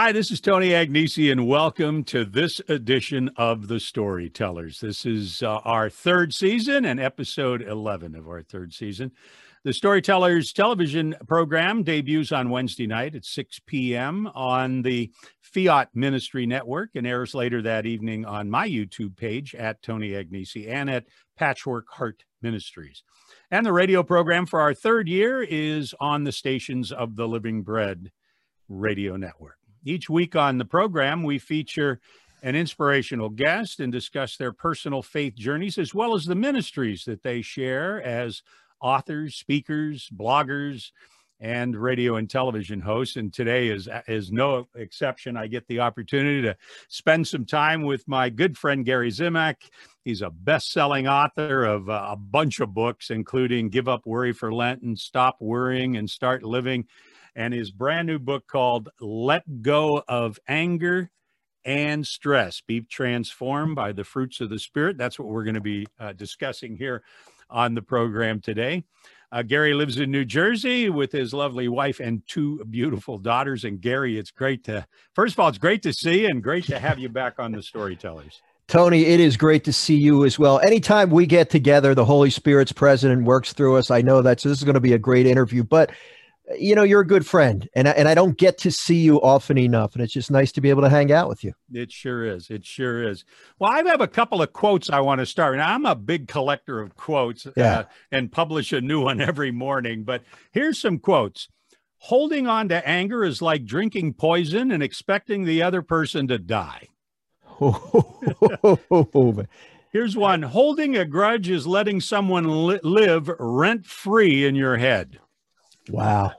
Hi, this is Tony Agnesi, and welcome to this edition of The Storytellers. This is uh, our third season and episode 11 of our third season. The Storytellers television program debuts on Wednesday night at 6 p.m. on the Fiat Ministry Network and airs later that evening on my YouTube page at Tony Agnesi and at Patchwork Heart Ministries. And the radio program for our third year is on the stations of the Living Bread Radio Network. Each week on the program, we feature an inspirational guest and discuss their personal faith journeys as well as the ministries that they share as authors, speakers, bloggers, and radio and television hosts. And today is is no exception. I get the opportunity to spend some time with my good friend Gary Zimak. He's a best-selling author of uh, a bunch of books, including "Give Up Worry for Lent" and "Stop Worrying and Start Living." And his brand new book called Let Go of Anger and Stress Be Transformed by the Fruits of the Spirit. That's what we're going to be uh, discussing here on the program today. Uh, Gary lives in New Jersey with his lovely wife and two beautiful daughters. And Gary, it's great to, first of all, it's great to see you and great to have you back on the Storytellers. Tony, it is great to see you as well. Anytime we get together, the Holy Spirit's present and works through us. I know that so this is going to be a great interview. But you know, you're a good friend, and I, and I don't get to see you often enough, and it's just nice to be able to hang out with you. It sure is. It sure is. Well, I have a couple of quotes I want to start. Now, I'm a big collector of quotes, uh, yeah. uh, and publish a new one every morning. But here's some quotes. Holding on to anger is like drinking poison and expecting the other person to die. Here's one. Holding a grudge is letting someone li- live rent free in your head. Wow.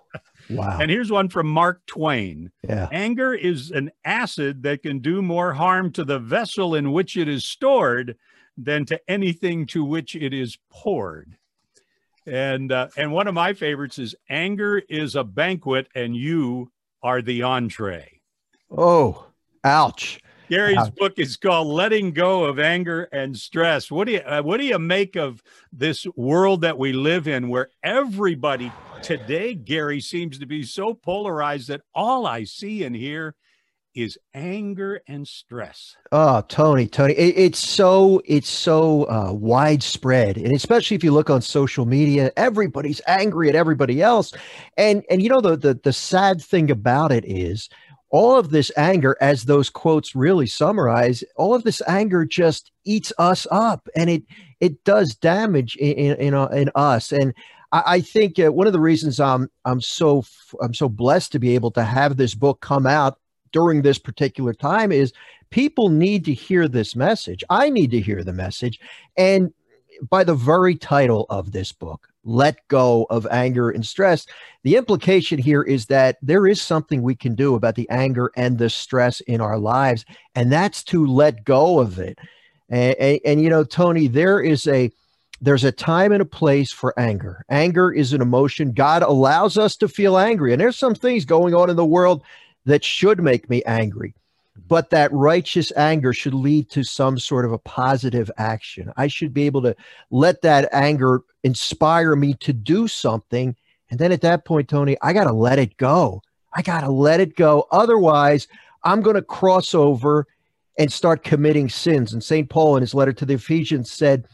Wow. And here's one from Mark Twain. Yeah. Anger is an acid that can do more harm to the vessel in which it is stored than to anything to which it is poured. And uh, and one of my favorites is anger is a banquet and you are the entree. Oh, ouch. Gary's ouch. book is called "Letting Go of Anger and Stress." What do you uh, what do you make of this world that we live in, where everybody today, Gary, seems to be so polarized that all I see and hear is anger and stress. Oh, Tony, Tony, it, it's so it's so uh, widespread, and especially if you look on social media, everybody's angry at everybody else, and and you know the the the sad thing about it is all of this anger, as those quotes really summarize, all of this anger just eats us up, and it it does damage in in, in, in us. And I, I think uh, one of the reasons I'm I'm so I'm so blessed to be able to have this book come out during this particular time is people need to hear this message. I need to hear the message, and by the very title of this book, let go of anger and stress. The implication here is that there is something we can do about the anger and the stress in our lives, and that's to let go of it. And, and, and, you know, Tony, there is a there's a time and a place for anger. Anger is an emotion. God allows us to feel angry. And there's some things going on in the world that should make me angry. But that righteous anger should lead to some sort of a positive action. I should be able to let that anger inspire me to do something. And then at that point, Tony, I got to let it go. I got to let it go. Otherwise, I'm going to cross over and start committing sins. And St. Paul, in his letter to the Ephesians, said,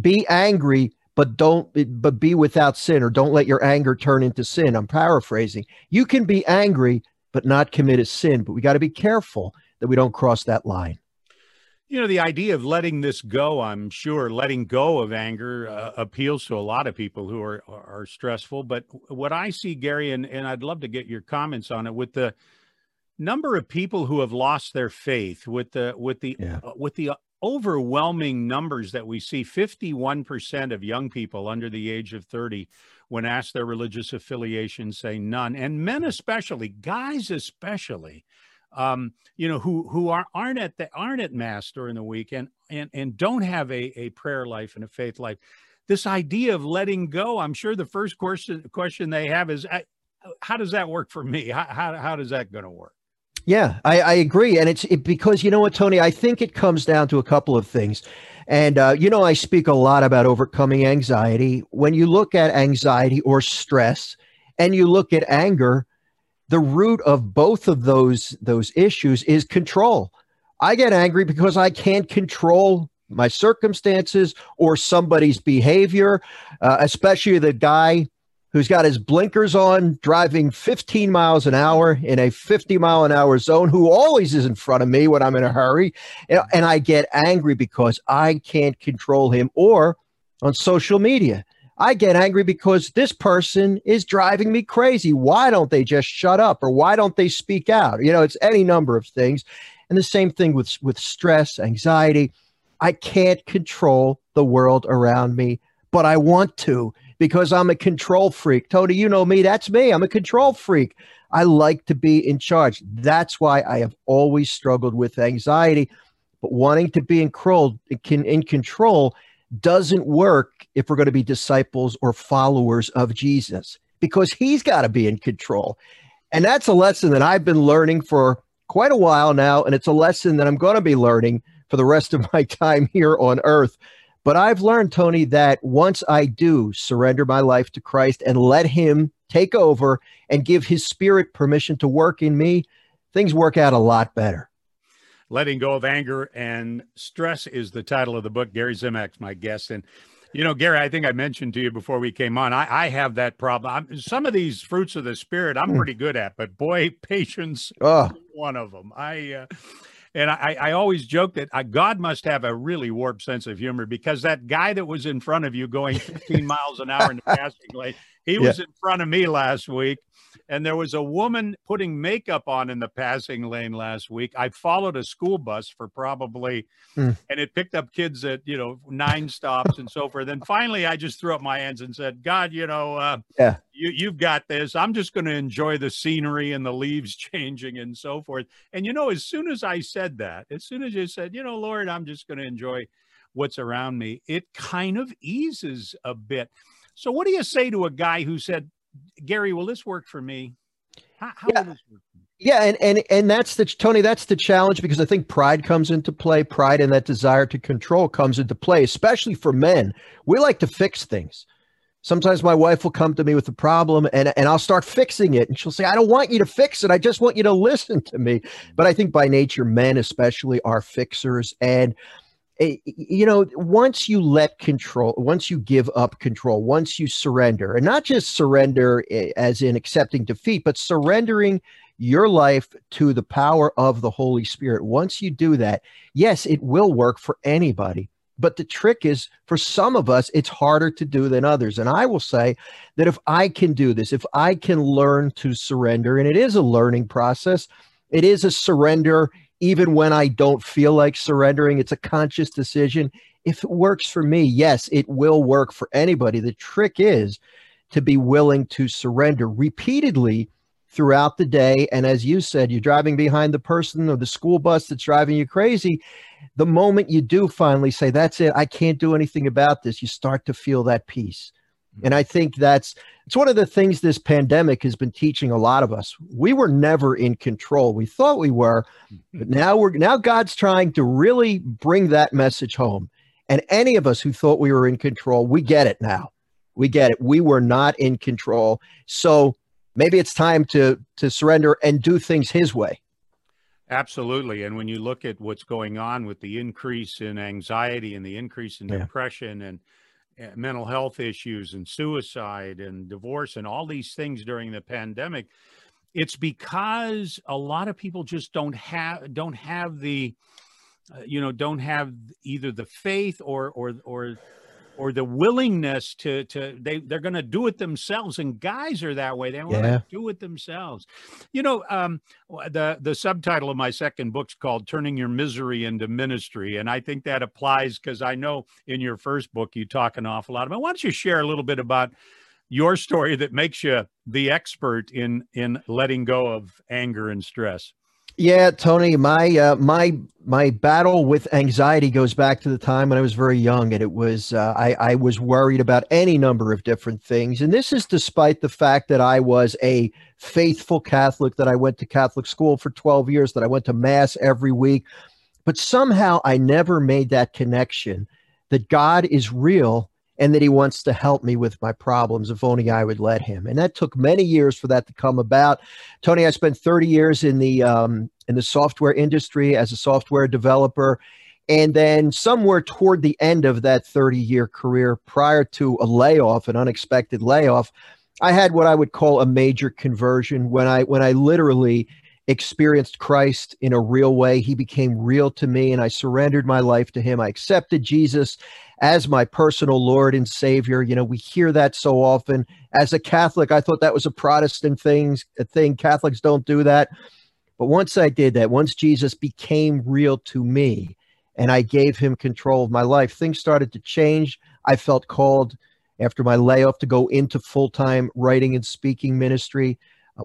be angry but don't but be without sin or don't let your anger turn into sin. I'm paraphrasing. You can be angry but not commit a sin but we got to be careful that we don't cross that line. You know the idea of letting this go i'm sure letting go of anger uh, appeals to a lot of people who are are stressful but what i see gary and, and i'd love to get your comments on it with the number of people who have lost their faith with the with the yeah. uh, with the overwhelming numbers that we see. 51% of young people under the age of 30 when asked their religious affiliation say none. And men especially guys especially um, you know who who are, aren't at the aren't at mass during the week and and, and don't have a, a prayer life and a faith life. This idea of letting go i'm sure the first question question they have is how does that work for me? How, how, how does that going to work yeah, I, I agree, and it's it, because you know what, Tony. I think it comes down to a couple of things, and uh, you know, I speak a lot about overcoming anxiety. When you look at anxiety or stress, and you look at anger, the root of both of those those issues is control. I get angry because I can't control my circumstances or somebody's behavior, uh, especially the guy who's got his blinkers on, driving 15 miles an hour in a 50 mile an hour zone, who always is in front of me when I'm in a hurry. And I get angry because I can't control him. Or on social media, I get angry because this person is driving me crazy. Why don't they just shut up or why don't they speak out? You know, it's any number of things. And the same thing with, with stress, anxiety. I can't control the world around me, but I want to because I'm a control freak. Tony, you know me. That's me. I'm a control freak. I like to be in charge. That's why I have always struggled with anxiety. But wanting to be in control, in control doesn't work if we're going to be disciples or followers of Jesus because he's got to be in control. And that's a lesson that I've been learning for quite a while now. And it's a lesson that I'm going to be learning for the rest of my time here on earth. But I've learned, Tony, that once I do surrender my life to Christ and let Him take over and give His Spirit permission to work in me, things work out a lot better. Letting Go of Anger and Stress is the title of the book. Gary Zimak's my guest. And, you know, Gary, I think I mentioned to you before we came on, I, I have that problem. I'm, some of these fruits of the Spirit I'm mm. pretty good at, but boy, patience, oh. one of them. I, uh, and I, I always joke that uh, God must have a really warped sense of humor because that guy that was in front of you going 15 miles an hour in the passing lane, he was in front of me last week and there was a woman putting makeup on in the passing lane last week. I followed a school bus for probably, mm. and it picked up kids at you know nine stops and so forth. Then finally, I just threw up my hands and said, "God, you know, uh, yeah, you you've got this. I'm just going to enjoy the scenery and the leaves changing and so forth." And you know, as soon as I said that, as soon as you said, "You know, Lord, I'm just going to enjoy what's around me," it kind of eases a bit. So, what do you say to a guy who said, Gary, will this work for me? How, how yeah. Yeah, and and and that's the Tony. That's the challenge because I think pride comes into play. Pride and that desire to control comes into play, especially for men. We like to fix things. Sometimes my wife will come to me with a problem and, and I'll start fixing it. And she'll say, I don't want you to fix it. I just want you to listen to me. But I think by nature, men especially are fixers. And you know, once you let control, once you give up control, once you surrender, and not just surrender eh, as in accepting defeat, but surrendering your life to the power of the Holy Spirit. Once you do that, yes, it will work for anybody. But the trick is for some of us, it's harder to do than others. And I will say that if I can do this, if I can learn to surrender, and it is a learning process, it is a surrender even when I don't feel like surrendering. It's a conscious decision. If it works for me, yes, it will work for anybody. The trick is to be willing to surrender repeatedly throughout the day. And as you said, you're driving behind the person or the school bus that's driving you crazy. The moment you do finally say, That's it, I can't do anything about this, you start to feel that peace. And I think that's it's one of the things this pandemic has been teaching a lot of us. We were never in control. We thought we were, but mm-hmm. now we're now God's trying to really bring that message home. And any of us who thought we were in control, we get it now. We get it. We were not in control. So maybe it's time to to surrender and do things his way. Absolutely. And when you look at what's going on with the increase in anxiety and the increase in yeah. depression and mental health issues and suicide and divorce and all these things during the pandemic it's because a lot of people just don't have don't have the uh, you know don't have either the faith or or or or the willingness to to they they're going to do it themselves and guys are that way they want to do it themselves. You know um the the subtitle of my second book's called turning your misery into ministry and i think that applies because i know in your first book you talk an awful lot about why don't you share a little bit about your story that makes you the expert in in letting go of anger and stress yeah, Tony, my uh, my my battle with anxiety goes back to the time when I was very young, and it was uh, I, I was worried about any number of different things, and this is despite the fact that I was a faithful Catholic, that I went to Catholic school for twelve years, that I went to mass every week, but somehow I never made that connection that God is real and that he wants to help me with my problems if only I would let him. And that took many years for that to come about. Tony, I spent 30 years in the um, in the software industry as a software developer. And then somewhere toward the end of that 30 year career, prior to a layoff, an unexpected layoff, I had what I would call a major conversion when I when I literally experienced Christ in a real way. He became real to me and I surrendered my life to him. I accepted Jesus as my personal Lord and Savior. You know, we hear that so often. As a Catholic, I thought that was a Protestant thing, thing. Catholics don't do that. But once I did that, once Jesus became real to me and I gave him control of my life, things started to change. I felt called after my layoff to go into full-time writing and speaking ministry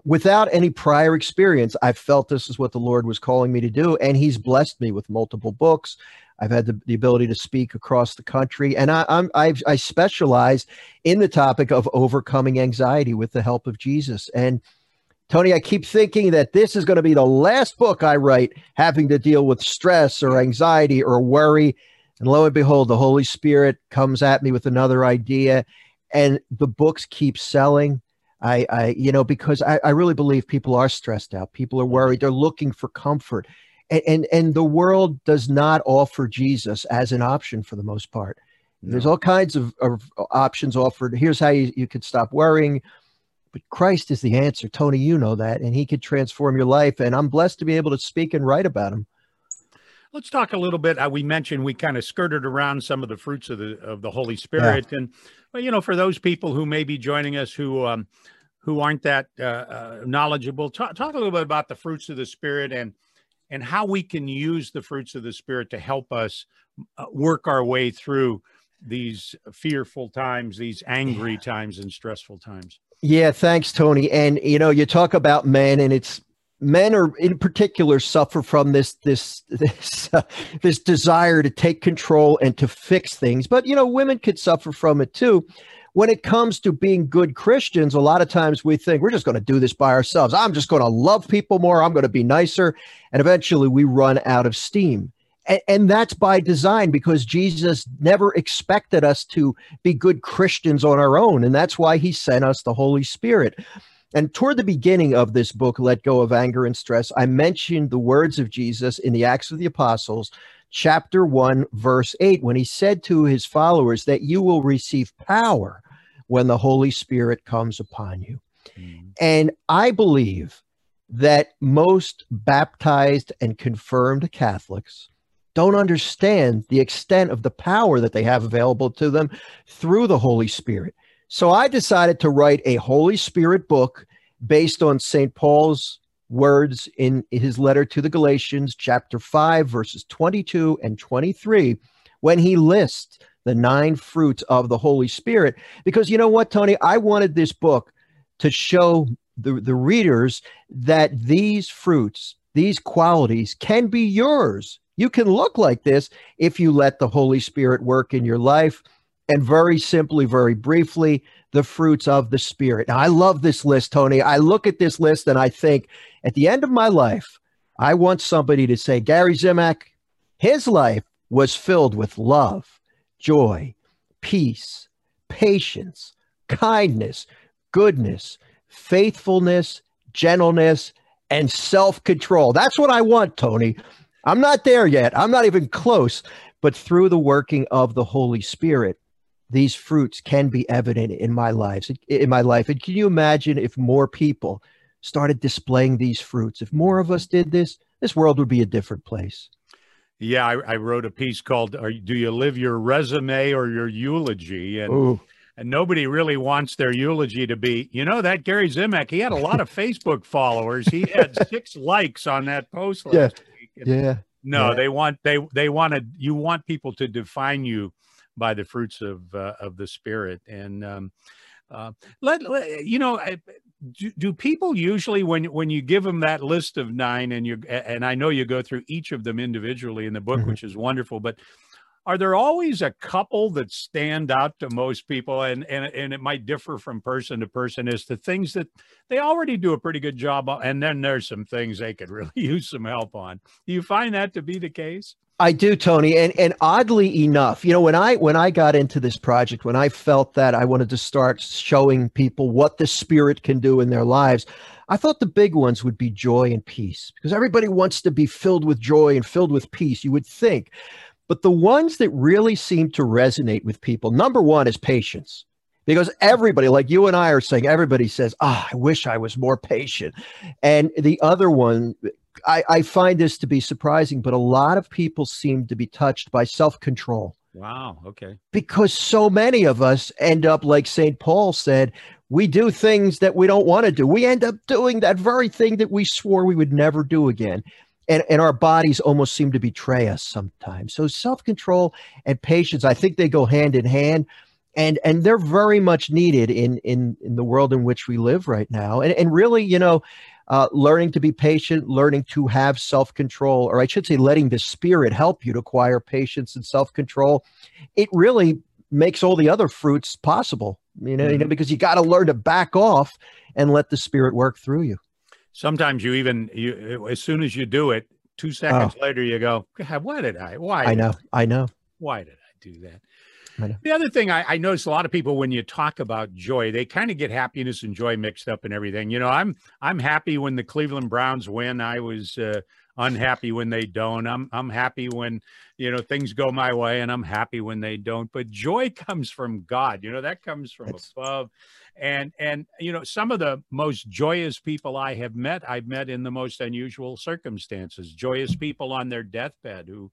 without any prior experience, I felt this is what the Lord was calling me to do. And He's blessed me with multiple books. I've had the, the ability to speak across the country, and I, I'm I've, I specialize in the topic of overcoming anxiety with the help of Jesus. And Tony, I keep thinking that this is going to be the last book I write having to deal with stress or anxiety or worry. And lo and behold, the Holy Spirit comes at me with another idea, and the books keep selling. I, I you know, because I, I really believe people are stressed out. People are worried. They're looking for comfort. And, and, and the world does not offer Jesus as an option for the most part. No. There's all kinds of, of options offered. Here's how you, you could stop worrying. But Christ is the answer. Tony, you know that. And he could transform your life. And I'm blessed to be able to speak and write about him. Let's talk a little bit. Uh, we mentioned we kind of skirted around some of the fruits of the of the Holy Spirit, yeah. and well, you know, for those people who may be joining us who um, who aren't that uh, uh, knowledgeable, talk, talk a little bit about the fruits of the Spirit and and how we can use the fruits of the Spirit to help us uh, work our way through these fearful times, these angry yeah. times, and stressful times. Yeah, thanks, Tony. And you know, you talk about men, and it's men are in particular suffer from this this this uh, this desire to take control and to fix things but you know women could suffer from it too when it comes to being good Christians, a lot of times we think we're just going to do this by ourselves. I'm just going to love people more. I'm going to be nicer. And eventually we run out of steam. And, and, that's by design because Jesus never expected us to be good Christians on our own. And that's why he sent us the Holy Spirit. And toward the beginning of this book, Let Go of Anger and Stress, I mentioned the words of Jesus in the Acts of the Apostles, chapter 1, verse 8, when he said to his followers that you will receive power when the Holy Spirit comes upon you. Mm. And I believe that most baptized and confirmed Catholics don't understand the extent of the power that they have available to them through the Holy Spirit. So I decided to write a Holy Spirit book based on St. Paul's words in his letter to the Galatians, chapter 5, verses 22 and 23, when he lists the nine fruits of the Holy Spirit. Because you know what, Tony? I wanted this book to show the, the readers that these fruits, these qualities can be yours. You can look like this if you let the Holy Spirit work in your life. And very simply, very briefly, the fruits of the Spirit. Now, I love this list, Tony. I look at this list and I think at the end of my life, I want somebody to say, Gary Zimak, his life was filled with love joy, peace, patience, kindness, goodness, faithfulness, gentleness, and self control. That's what I want, Tony. I'm not there yet. I'm not even close. But through the working of the Holy Spirit, these fruits can be evident in my lives in my life and can you imagine if more people started displaying these fruits if more of us did this this world would be a different place yeah, I, I wrote a piece called are, "Do You Live Your Resume or Your Eulogy?" and Ooh. and nobody really wants their eulogy to be, you know, that Gary Zimak. He had a lot of Facebook followers. He had six likes on that post last yeah. yeah. No, yeah. they want they they wanted you want people to define you by the fruits of uh, of the spirit and um, uh, let, let, you know do, do people usually when when you give them that list of nine and you and I know you go through each of them individually in the book, mm-hmm. which is wonderful, but are there always a couple that stand out to most people? And and, and it might differ from person to person as to things that they already do a pretty good job on and then there's some things they could really use some help on. Do you find that to be the case? I do, Tony, and and oddly enough, you know, when I when I got into this project, when I felt that I wanted to start showing people what the spirit can do in their lives, I thought the big ones would be joy and peace because everybody wants to be filled with joy and filled with peace. You would think, but the ones that really seem to resonate with people, number one is patience. Because everybody, like you and I are saying, everybody says, Ah, oh, I wish I was more patient. And the other one, I, I find this to be surprising, but a lot of people seem to be touched by self control. Wow. Okay. Because so many of us end up, like St. Paul said, we do things that we don't want to do. We end up doing that very thing that we swore we would never do again and, and our bodies almost seem to betray us sometimes. So self-control and patience, I think they go hand in hand. And and they're very much needed in in in the world in which we live right now. And and really, you know, uh, learning to be patient, learning to have self control, or I should say, letting the spirit help you to acquire patience and self control. It really makes all the other fruits possible, you know, mm-hmm. you know mm-hmm. because you got to learn to back off and let the spirit work through you. Sometimes you even you as soon as you do it, two seconds oh. later you go, "Why did I? Why?" I know. I know. Why did I do that? The other thing I, I, notice a lot of people when you talk about joy, they kind of get happiness and joy mixed up and everything. You know, I'm I'm happy when the Cleveland Browns win. I was uh, unhappy when they don't. I'm I'm happy when you know things go my way, and I'm happy when they don't. But joy comes from God. You know that comes from That's... above and and you know some of the most joyous people i have met i've met in the most unusual circumstances joyous people on their deathbed who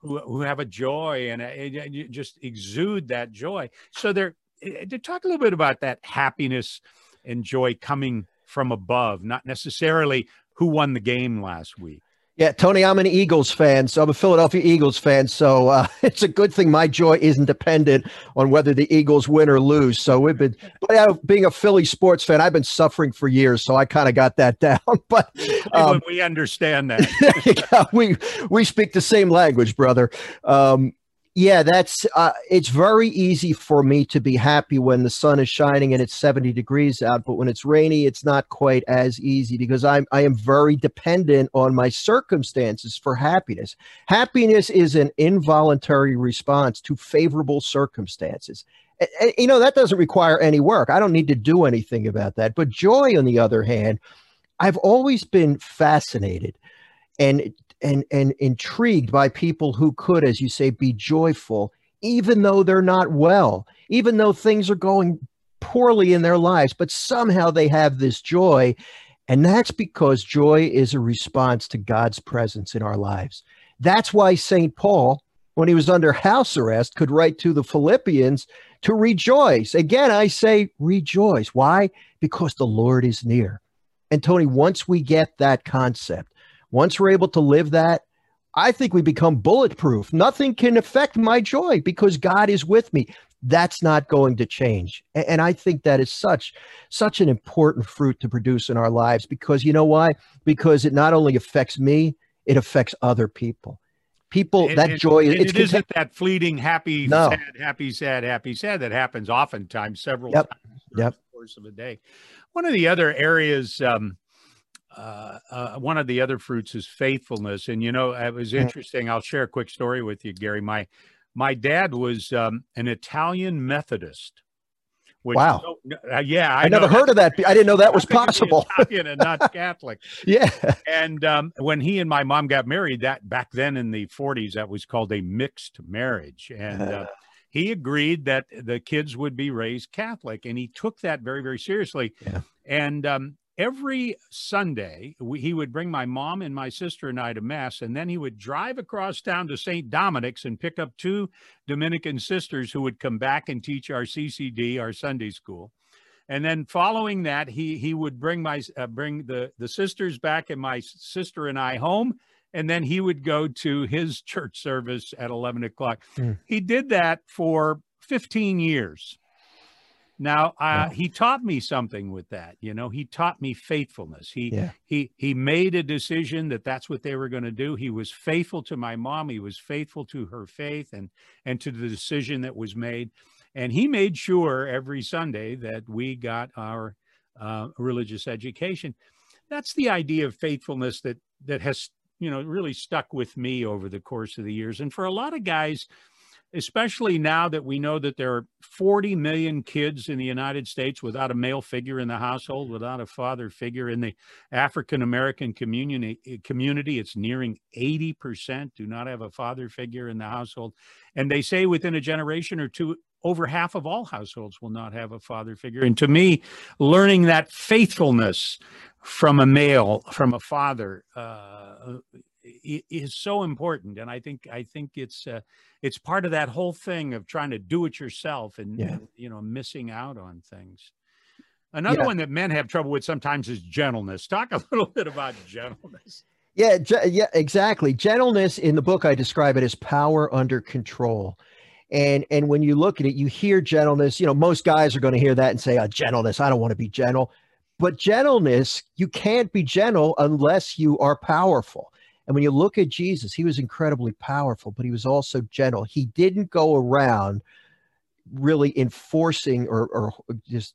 who, who have a joy and, and just exude that joy so they're eh, to talk a little bit about that happiness and joy coming from above not necessarily who won the game last week yeah, Tony, I'm an Eagles fan, so I'm a Philadelphia Eagles fan. So uh, it's a good thing my joy isn't dependent on whether the Eagles win or lose. So we've been, but being a Philly sports fan, I've been suffering for years, so I kind of got that down. But um, we understand that. yeah, we we speak the same language, brother. Um, yeah, that's uh, it's very easy for me to be happy when the sun is shining and it's 70 degrees out, but when it's rainy, it's not quite as easy because I'm I am very dependent on my circumstances for happiness. Happiness is an involuntary response to favorable circumstances. And, you know, that doesn't require any work. I don't need to do anything about that. But joy, on the other hand, I've always been fascinated and and and intrigued by people who could as you say be joyful even though they're not well even though things are going poorly in their lives but somehow they have this joy. And that's because joy is a response to God's presence in our lives. That's why St Paul when he was under house arrest could write to the Philippians to rejoice. Again i say rejoice. Why? Because the lord is near. And tony once we get that concept once we're able to live that, I think we become bulletproof. Nothing can affect my joy because God is with me. That's not going to change. And I think that is such such an important fruit to produce in our lives because you know why? Because it not only affects me, it affects other people. People and, that and, joy and it's it isn't that fleeting happy no. sad happy sad happy sad that happens oftentimes several yep. times yep. the course of a day. One of the other areas um, uh, uh, one of the other fruits is faithfulness. And you know, it was interesting. I'll share a quick story with you, Gary. My my dad was um, an Italian Methodist. Which, wow. Uh, yeah, I, I never heard of that. I didn't know that was possible. Italian and not Catholic. yeah. And um, when he and my mom got married, that back then in the 40s, that was called a mixed marriage, and. Uh, he agreed that the kids would be raised Catholic, and he took that very, very seriously. Yeah. And um, every Sunday, we, he would bring my mom and my sister and I to Mass, and then he would drive across town to St. Dominic's and pick up two Dominican sisters who would come back and teach our CCD, our Sunday school. And then following that, he he would bring my uh, bring the the sisters back and my sister and I home, and then he would go to his church service at eleven o'clock. Mm. He did that for fifteen years Now, uh, he taught me something with that. You know, he taught me faithfulness. He Yeah. he he made a decision that that's what they were going to do. He was faithful to my mom. He was faithful to her faith and and to the decision that was made. And he made sure every Sunday that we got our uh, religious education. That's the idea of faithfulness that that has you know really stuck with me over the course of the years. And for a lot of guys especially now that we know that there are 40 million kids in the United States without a male figure in the household, without a father figure in the African American community. Community, it's nearing 80% do not have a father figure in the household, and they say within a generation or two. Over half of all households will not have a father figure. And to me, learning that faithfulness from a male, from a father, uh, is so important. And I think I think it's uh, it's part of that whole thing of trying to do it yourself and, Yeah. you know missing out on things. Another Yeah. one that men have trouble with sometimes is gentleness. Talk a little bit about gentleness. Yeah, ge- yeah, exactly. Gentleness in the book, I describe it as power under control. And and when you look at it, you hear gentleness. You know, most guys are going to hear that and say, "Oh, gentleness. I don't want to be gentle." But gentleness, you can't be gentle unless you are powerful. And when you look at Jesus, he was incredibly powerful, but he was also gentle. He didn't go around really enforcing or, or just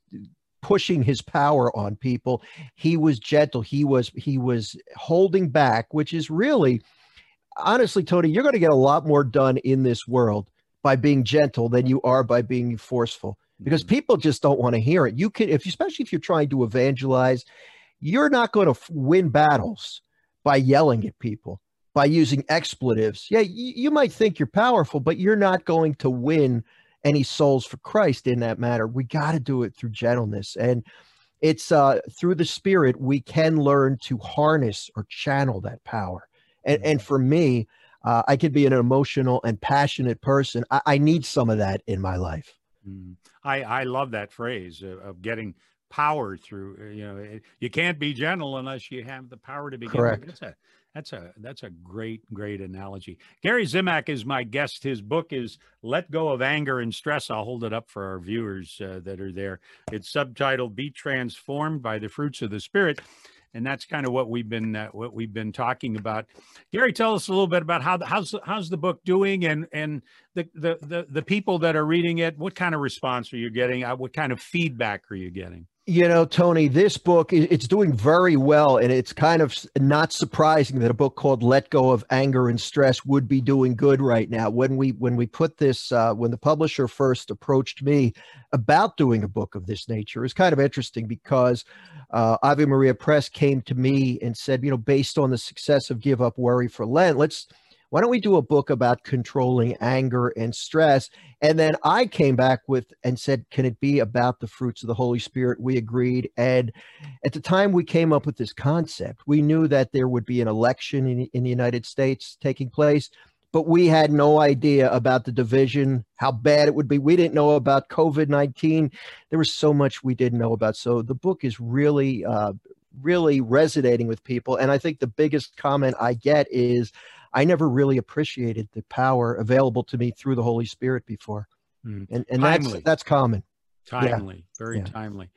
pushing his power on people he was gentle he was he was holding back which is really honestly tony you're going to get a lot more done in this world by being gentle than you are by being forceful because Mm. people just don't want to hear it you can if especially if you're trying to evangelize you're not going to win battles by yelling at people by using expletives. Yeah you, you might think you're powerful but you're not going to win any souls for christ in that matter. We got to do it through gentleness. And it's uh through the spirit we can learn to harness or channel that power. And and for me uh, i could be an emotional and passionate person. I, I need some of that in my life. Mm. I I love that phrase of getting power through. uh, You know, it- you can't be gentle unless you have the power to begin. with. Correct. That's a that's a that's a great great analogy. Gary Zimak is my guest. His book is "Let Go of Anger and Stress." I'll hold it up for our viewers uh, that are there. It's subtitled "Be Transformed by the Fruits of the Spirit." And that's kind of what we've been uh, what we've been talking about. Gary, tell us a little bit about how the, how's how's the book doing, and and the, the the the people that are reading it. What kind of response are you getting? Uh, what kind of feedback are you getting? You know, Tony, this book it's doing very well, and it's kind of not surprising that a book called "Let Go of Anger and Stress" would be doing good right now. When we when we put this, uh, when the publisher first approached me about doing a book of this nature, it's kind of interesting because uh, Ave Maria Press came to me and said, you know, based on the success of Give Up Worry for Lent, let's why don't we do a book about controlling anger and stress? And then I came back with and said, Can it be about the fruits of the Holy Spirit? We agreed. And at the time we came up with this concept, we knew that there would be an election in, in the United States taking place, but we had no idea about the division, how bad it would be. We didn't know about COVID 19. There was so much we didn't know about. So the book is really, uh, really resonating with people. And I think the biggest comment I get is, I never really appreciated the power available to me through the Holy Spirit before. Mm. And and Timely. that's that's common. Timely, very Yeah. timely.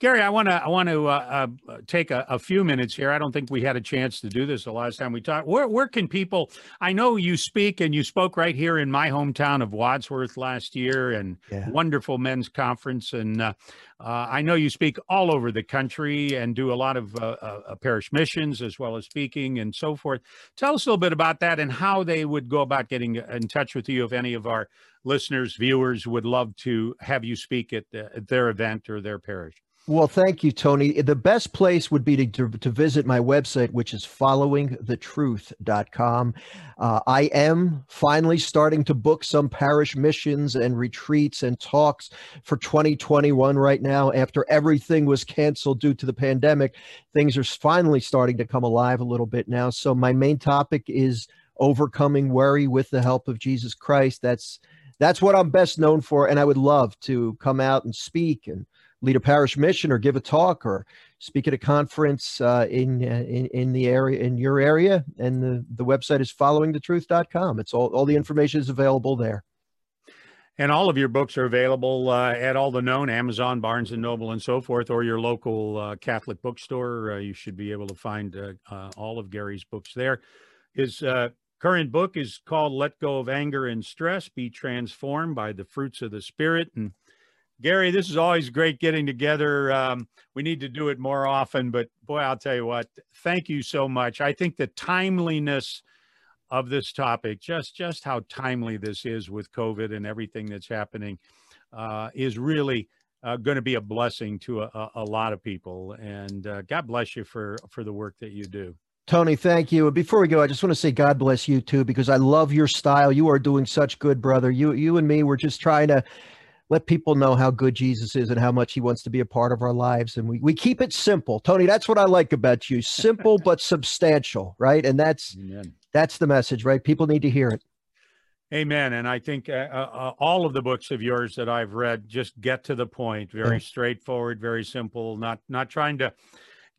Gary, I want to I want to uh, uh, take a, a few minutes here. I don't think we had a chance to do this the last time we talked. Where where can people? I know you speak and you spoke right here in my hometown of Wadsworth last year, and Yeah. wonderful men's conference. And uh, uh, I know you speak all over the country and do a lot of uh, uh, parish missions as well as speaking and so forth. Tell us a little bit about that and how they would go about getting in touch with you if any of our listeners, viewers would love to have you speak at, uh, at their event or their parish. Well, thank you, Tony. The best place would be to, to, to visit my website, which is followingthetruth.com. Uh, I am finally starting to book some parish missions and retreats and talks for 2021 right now. After everything was canceled due to the pandemic, things are finally starting to come alive a little bit now. So, my main topic is overcoming worry with the help of Jesus Christ. That's that's what I'm best known for, and I would love to come out and speak and lead a parish mission or give a talk or speak at a conference uh, in, uh, in in the area in your area and the, the website is followingthetruth.com it's all all the information is available there And all of your books are available uh, at all the known Amazon, Barnes and Noble, and so forth, or your local uh, Catholic bookstore. Uh, you should be able to find uh, uh, all of Gary's books there. His current book is called "Let Go of Anger and Stress: Be Transformed by the Fruits of the Spirit." And Gary, this is always great getting together. Um, we need to do it more often, but boy, I'll tell you what. Thank you so much. I think the timeliness of this topic, just just how timely this is with COVID and everything that's happening, uh, is really uh, going to be a blessing to a, a, lot of people. And uh, God bless you for for the work that you do. Tony, thank you. And before we go, I just want to say God bless you too, because I love your style. You are doing such good, brother. You you and me, we're just trying to let people know how good Jesus is and how much he wants to be a part of our lives. And we, we keep it simple. Tony, that's what I like about you. Simple but substantial, right? And that's Amen. That's the message, right? People need to hear it. Amen. And I think uh, uh, uh, all of the books of yours that I've read just get to the point, very yeah. straightforward, very simple, not not trying to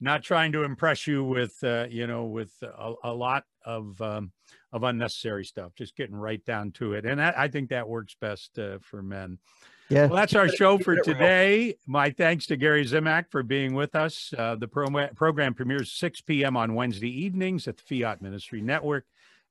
not trying to impress you with uh, you know with a, a lot of um, of unnecessary stuff, just getting right down to it. And I, I think that works best uh, for men. Yeah. Well, that's our show for today. My thanks to Gary Zimak for being with us. Uh, the pro- program premieres 6 p.m. on Wednesday evenings at the Fiat Ministry Network,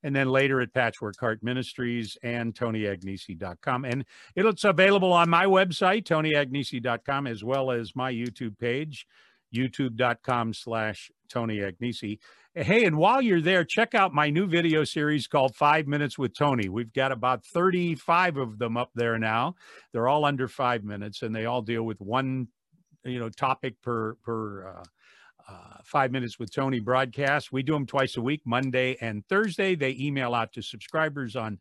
and then later at Patchwork Heart Ministries and TonyAgnesi.com. And it's available on my website, TonyAgnesi.com, as well as my YouTube page, youtube.com slash Tony Agnesi. Hey, and while you're there, check out my new video series called Five Minutes with Tony. We've got about 35 of them up there now. They're all under five minutes, and they all deal with one, you know, topic per per uh, uh, five minutes with Tony broadcast. We do them twice a week, Monday and Thursday. They email out to subscribers on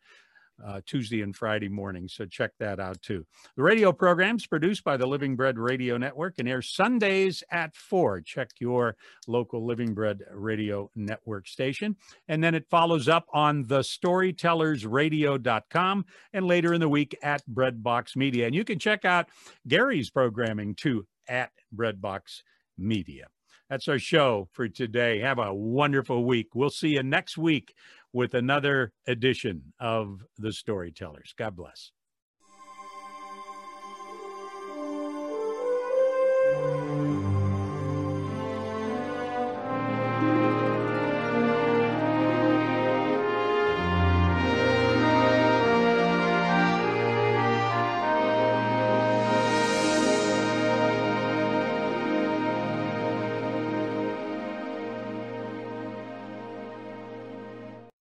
uh, Tuesday and Friday morning. So check that out too. The radio program is produced by the Living Bread Radio Network and airs Sundays at 4. Check your local Living Bread Radio Network station. And then it follows up on the storytellersradio.com and later in the week at Breadbox Media. And you can check out Gary's programming too at Breadbox Media. That's our show for today. Have a wonderful week. We'll see you next week with another edition of The Storytellers. God bless.